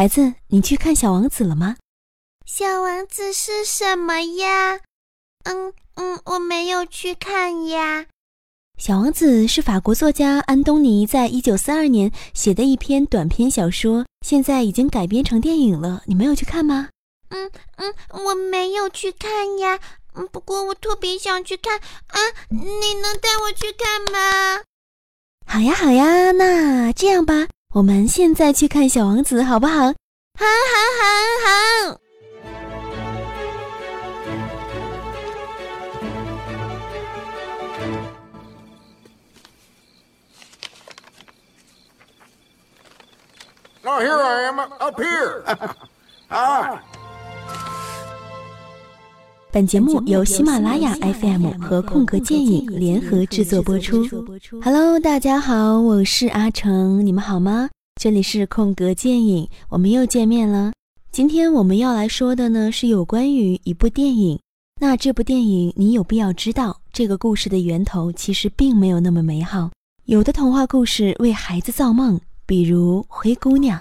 孩子，你去看《小王子》了吗？小王子是什么呀？嗯嗯，我没有去看呀。小王子是法国作家安东尼在一九四二年写的一篇短篇小说，现在已经改编成电影了。你没有去看吗？嗯嗯，我没有去看呀。嗯，不过我特别想去看啊！你能带我去看吗？好呀好呀，那这样吧，我们现在去看小王子好不好？好，好，好，好。Oh, here I am up here. Ah. 本节目由喜马拉雅 FM 和空格电影联合制作播出。Hello，大家好，我是阿成，你们好吗？这里是空格电影，我们又见面了。今天我们要来说的呢，是有关于一部电影。那这部电影，你有必要知道，这个故事的源头其实并没有那么美好。有的童话故事为孩子造梦。比如灰姑娘。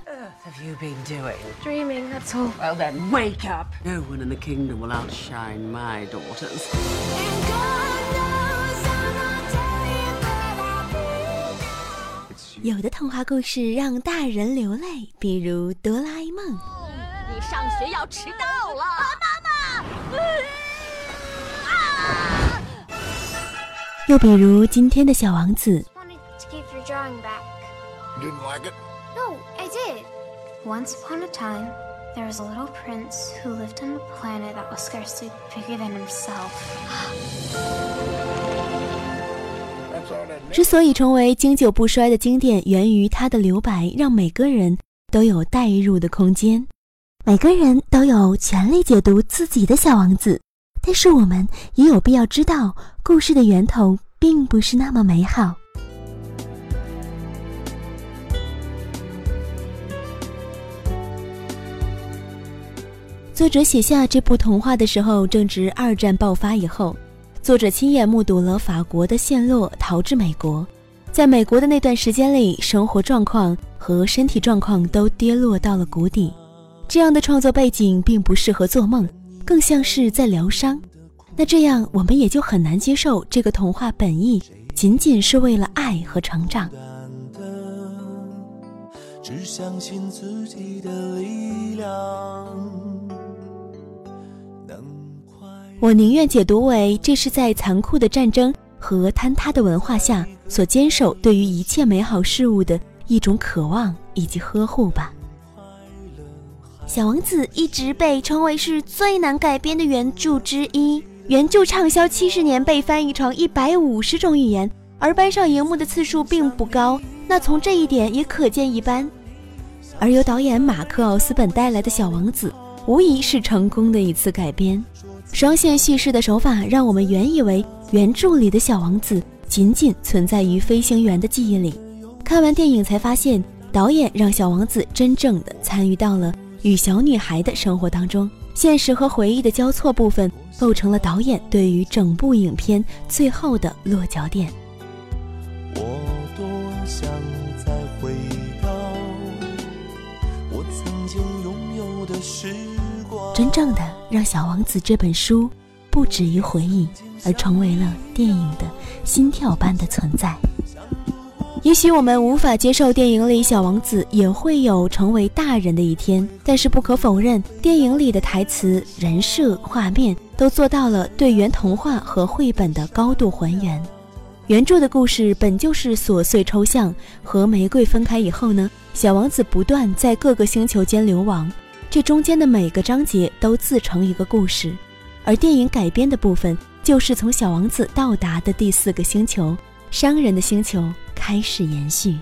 Have you been doing? Dreaming, that's all. Well then, wake up. No one in the kingdom will outshine my daughters. 有的童话故事让大人流泪，比如哆啦 A 梦。你上学要迟到了，妈妈。又比如今天的小王子。Didn't like it? No, I did. Once upon a time, there was a little prince who lived on a planet that was scarcely bigger than himself. 之所以成为经久不衰的经典，源于它的留白，让每个人都有代入的空间。每个人都有权利解读自己的小王子，但是我们也有必要知道，故事的源头并不是那么美好。作者写下这部童话的时候，正值二战爆发以后。作者亲眼目睹了法国的陷落，逃至美国。在美国的那段时间里，生活状况和身体状况都跌落到了谷底。这样的创作背景并不适合做梦，更像是在疗伤。那这样，我们也就很难接受这个童话本意仅仅是为了爱和成长。只相信自己的力量。我宁愿解读为这是在残酷的战争和坍塌的文化下所坚守对于一切美好事物的一种渴望以及呵护吧。小王子一直被称为是最难改编的原著之一，原著畅销七十年，被翻译成一百五十种语言，而搬上荧幕的次数并不高。那从这一点也可见一斑。而由导演马克·奥斯本带来的小王子，无疑是成功的一次改编。双线叙事的手法，让我们原以为原著里的小王子仅仅存在于飞行员的记忆里，看完电影才发现，导演让小王子真正的参与到了与小女孩的生活当中，现实和回忆的交错部分，构成了导演对于整部影片最后的落脚点。我多想真正的让《小王子》这本书不止于回忆，而成为了电影的心跳般的存在。也许我们无法接受电影里小王子也会有成为大人的一天，但是不可否认，电影里的台词、人设、画面都做到了对原童话和绘本的高度还原。原著的故事本就是琐碎抽象，和玫瑰分开以后呢，小王子不断在各个星球间流亡。这中间的每个章节都自成一个故事，而电影改编的部分就是从小王子到达的第四个星球——商人的星球开始延续。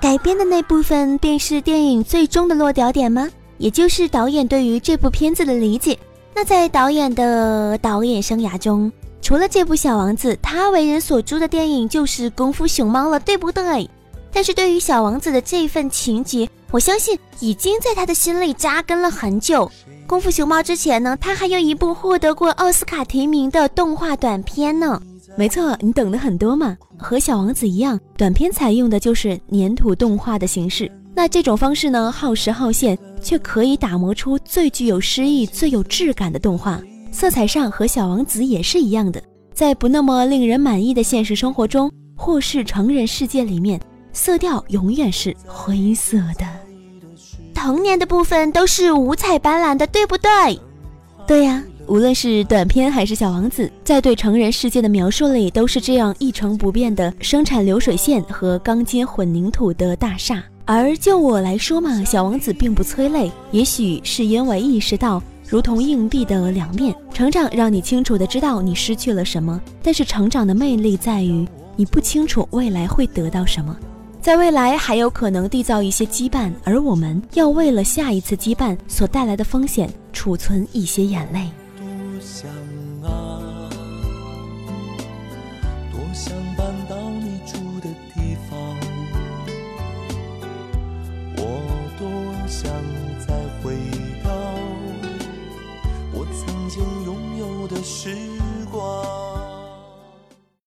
改编的那部分便是电影最终的落脚点吗？也就是导演对于这部片子的理解。那在导演的导演生涯中，除了这部《小王子》，他为人所诛的电影就是《功夫熊猫》了，对不对？但是对于小王子的这份情节，我相信已经在他的心里扎根了很久。功夫熊猫之前呢，他还有一部获得过奥斯卡提名的动画短片呢。没错，你懂得很多嘛。和小王子一样，短片采用的就是粘土动画的形式。那这种方式呢，耗时耗线，却可以打磨出最具有诗意、最有质感的动画。色彩上和小王子也是一样的，在不那么令人满意的现实生活中，或是成人世界里面。色调永远是灰色的，童年的部分都是五彩斑斓的，对不对？对呀，无论是短片还是小王子，在对成人世界的描述里，都是这样一成不变的生产流水线和钢筋混凝土的大厦。而就我来说嘛，小王子并不催泪，也许是因为意识到，如同硬币的两面，成长让你清楚的知道你失去了什么，但是成长的魅力在于你不清楚未来会得到什么。在未来还有可能缔造一些羁绊，而我们要为了下一次羁绊所带来的风险储存一些眼泪。